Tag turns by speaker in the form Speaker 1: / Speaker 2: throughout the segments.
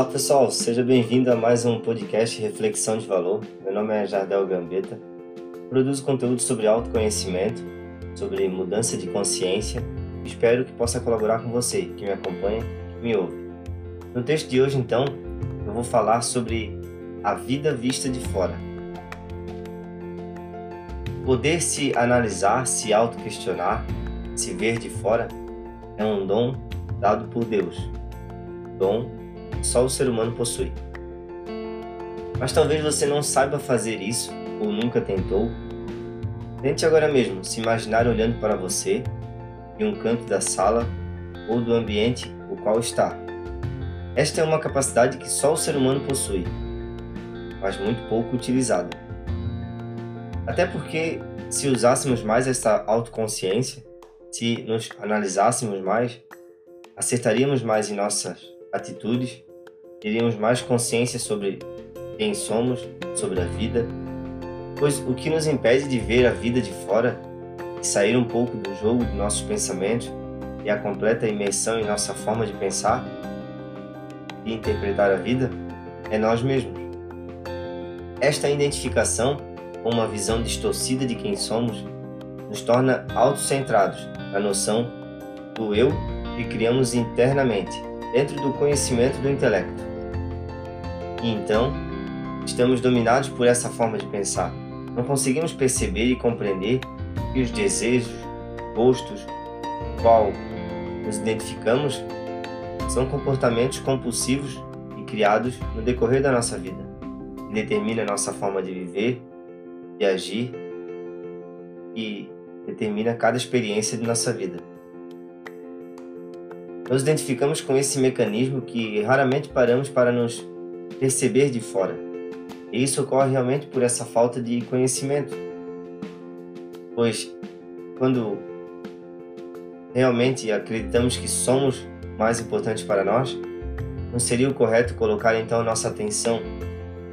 Speaker 1: Olá pessoal, seja bem-vindo a mais um podcast Reflexão de Valor. Meu nome é Jardel Gambetta. Produzo conteúdo sobre autoconhecimento, sobre mudança de consciência. Espero que possa colaborar com você que me acompanha, que me ouve. No texto de hoje, então, eu vou falar sobre a vida vista de fora. Poder se analisar, se autoquestionar, se ver de fora é um dom dado por Deus. Dom só o ser humano possui. Mas talvez você não saiba fazer isso ou nunca tentou. Tente agora mesmo se imaginar olhando para você em um canto da sala ou do ambiente o qual está. Esta é uma capacidade que só o ser humano possui, mas muito pouco utilizada. Até porque, se usássemos mais essa autoconsciência, se nos analisássemos mais, acertaríamos mais em nossas atitudes teríamos mais consciência sobre quem somos, sobre a vida, pois o que nos impede de ver a vida de fora e sair um pouco do jogo de nossos pensamentos e a completa imersão em nossa forma de pensar e interpretar a vida é nós mesmos. Esta identificação com uma visão distorcida de quem somos nos torna autocentrados na noção do eu que criamos internamente, dentro do conhecimento do intelecto. E então, estamos dominados por essa forma de pensar. Não conseguimos perceber e compreender que os desejos, gostos, qual nos identificamos, são comportamentos compulsivos e criados no decorrer da nossa vida, que determina a nossa forma de viver, de agir e determina cada experiência de nossa vida. Nos identificamos com esse mecanismo que raramente paramos para nos perceber de fora. E isso ocorre realmente por essa falta de conhecimento. Pois quando realmente acreditamos que somos mais importantes para nós, não seria o correto colocar então nossa atenção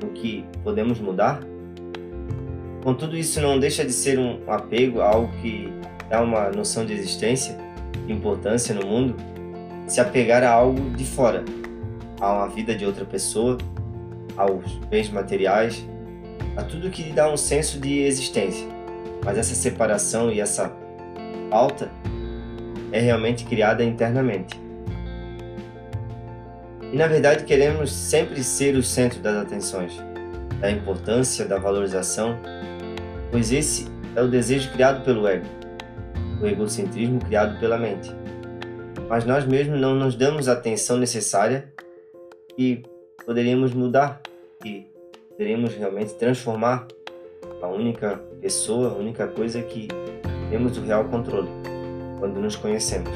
Speaker 1: no que podemos mudar? Contudo, isso não deixa de ser um apego a algo que dá uma noção de existência, de importância no mundo, se apegar a algo de fora, a uma vida de outra pessoa, aos bens materiais, a tudo que lhe dá um senso de existência. Mas essa separação e essa falta é realmente criada internamente. E na verdade queremos sempre ser o centro das atenções, da importância, da valorização, pois esse é o desejo criado pelo ego, o egocentrismo criado pela mente mas nós mesmos não nos damos a atenção necessária e poderíamos mudar e poderíamos realmente transformar a única pessoa, a única coisa que temos o real controle quando nos conhecemos.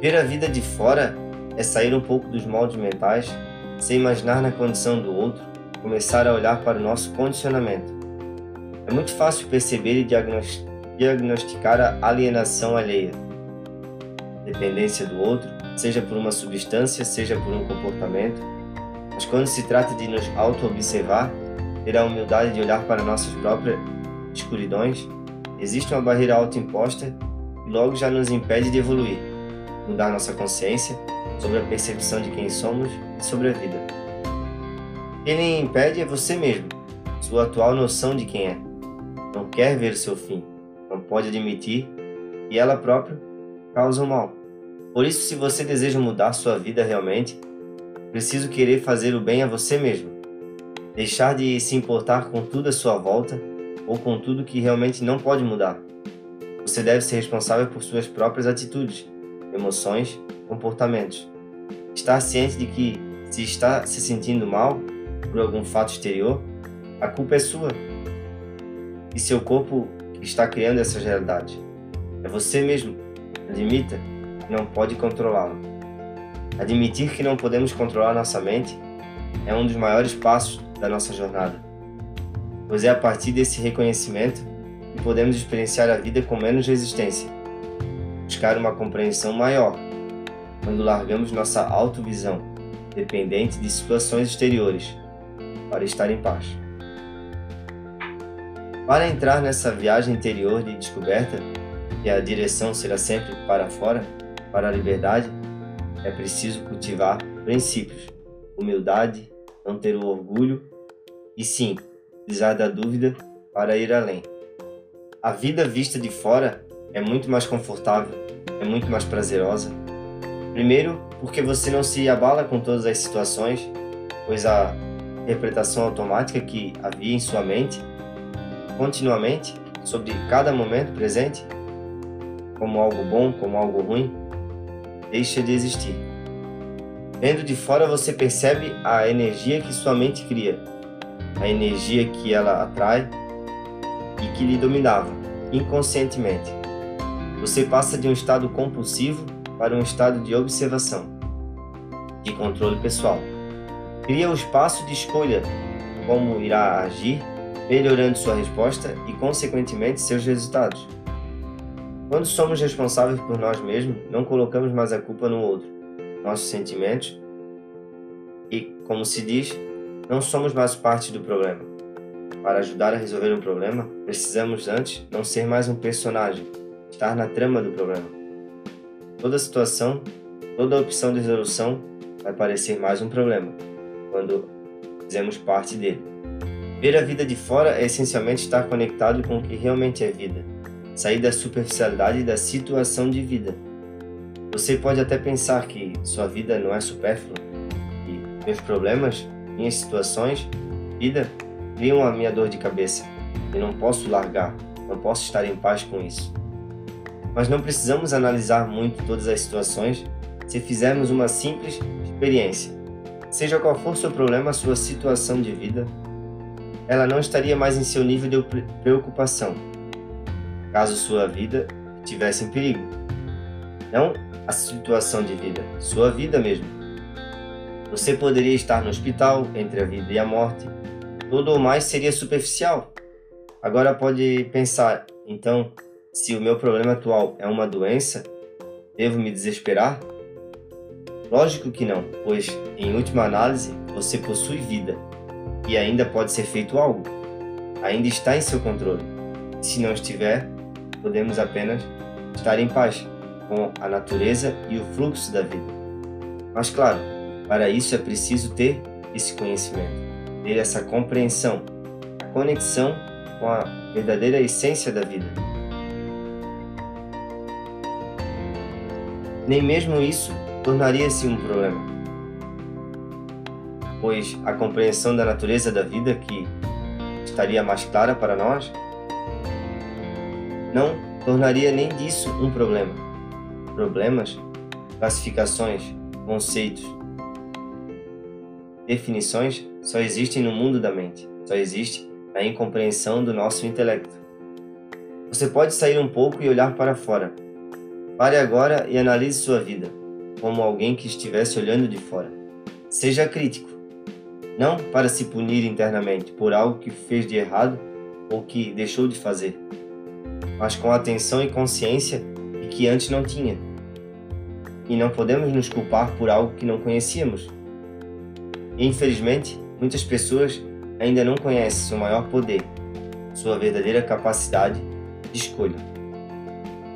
Speaker 1: Ver a vida de fora é sair um pouco dos moldes mentais, sem imaginar na condição do outro, começar a olhar para o nosso condicionamento. É muito fácil perceber e diagnosticar a alienação alheia dependência do outro, seja por uma substância, seja por um comportamento. Mas quando se trata de nos auto-observar, ter a humildade de olhar para nossas próprias escuridões, existe uma barreira autoimposta que logo já nos impede de evoluir, mudar nossa consciência sobre a percepção de quem somos e sobre a vida. Quem impede é você mesmo, sua atual noção de quem é. Não quer ver o seu fim, não pode admitir e ela própria causa o mal. Por isso, se você deseja mudar sua vida realmente, preciso querer fazer o bem a você mesmo. Deixar de se importar com tudo à sua volta ou com tudo que realmente não pode mudar. Você deve ser responsável por suas próprias atitudes, emoções, comportamentos. Estar ciente de que, se está se sentindo mal por algum fato exterior, a culpa é sua. E seu corpo que está criando essa realidade. É você mesmo. Admita não pode controlá-lo. Admitir que não podemos controlar nossa mente é um dos maiores passos da nossa jornada, pois é a partir desse reconhecimento que podemos experienciar a vida com menos resistência, buscar uma compreensão maior quando largamos nossa autovisão, dependente de situações exteriores, para estar em paz. Para entrar nessa viagem interior de descoberta, que a direção será sempre para fora, para a liberdade, é preciso cultivar princípios, humildade, não ter o orgulho e sim, usar da dúvida para ir além. A vida vista de fora é muito mais confortável, é muito mais prazerosa. Primeiro, porque você não se abala com todas as situações, pois a interpretação automática que havia em sua mente continuamente sobre cada momento presente, como algo bom, como algo ruim, deixa de existir. Vendo de fora você percebe a energia que sua mente cria, a energia que ela atrai e que lhe dominava inconscientemente. Você passa de um estado compulsivo para um estado de observação, de controle pessoal. Cria o espaço de escolha como irá agir, melhorando sua resposta e, consequentemente, seus resultados. Quando somos responsáveis por nós mesmos, não colocamos mais a culpa no outro, nossos sentimentos, e, como se diz, não somos mais parte do problema. Para ajudar a resolver um problema, precisamos antes não ser mais um personagem, estar na trama do problema. Toda situação, toda opção de resolução vai parecer mais um problema quando fizemos parte dele. Ver a vida de fora é essencialmente estar conectado com o que realmente é vida, sair da superficialidade da situação de vida. Você pode até pensar que sua vida não é supérflua e meus problemas, minhas situações, vida, criam a minha dor de cabeça e não posso largar, não posso estar em paz com isso. Mas não precisamos analisar muito todas as situações se fizermos uma simples experiência. Seja qual for seu problema, sua situação de vida, ela não estaria mais em seu nível de preocupação, caso sua vida estivesse em perigo. Não a situação de vida, sua vida mesmo. Você poderia estar no hospital, entre a vida e a morte. Tudo o mais seria superficial. Agora pode pensar, então, se o meu problema atual é uma doença, devo me desesperar? Lógico que não, pois, em última análise, você possui vida e ainda pode ser feito algo. Ainda está em seu controle. Se não estiver, podemos apenas estar em paz com a natureza e o fluxo da vida. Mas, claro, para isso é preciso ter esse conhecimento, ter essa compreensão, a conexão com a verdadeira essência da vida. Nem mesmo isso tornaria-se um problema, pois a compreensão da natureza da vida que estaria mais clara para nós não tornaria nem disso um problema. Problemas, classificações, conceitos, definições só existem no mundo da mente, só existe na incompreensão do nosso intelecto. Você pode sair um pouco e olhar para fora, Pare agora e analise sua vida, como alguém que estivesse olhando de fora. Seja crítico, não para se punir internamente por algo que fez de errado ou que deixou de fazer, mas com atenção e consciência de que antes não tinha. E não podemos nos culpar por algo que não conhecíamos. E, infelizmente, muitas pessoas ainda não conhecem seu maior poder, sua verdadeira capacidade de escolha.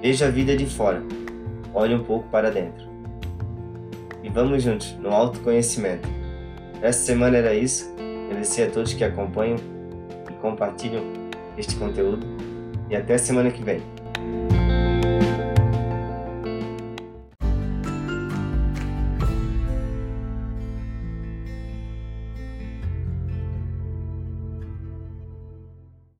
Speaker 1: Veja a vida de fora, olhe um pouco para dentro. E vamos juntos no autoconhecimento. Essa semana era isso. Agradecer a todos que acompanham e compartilham este conteúdo e até semana que vem.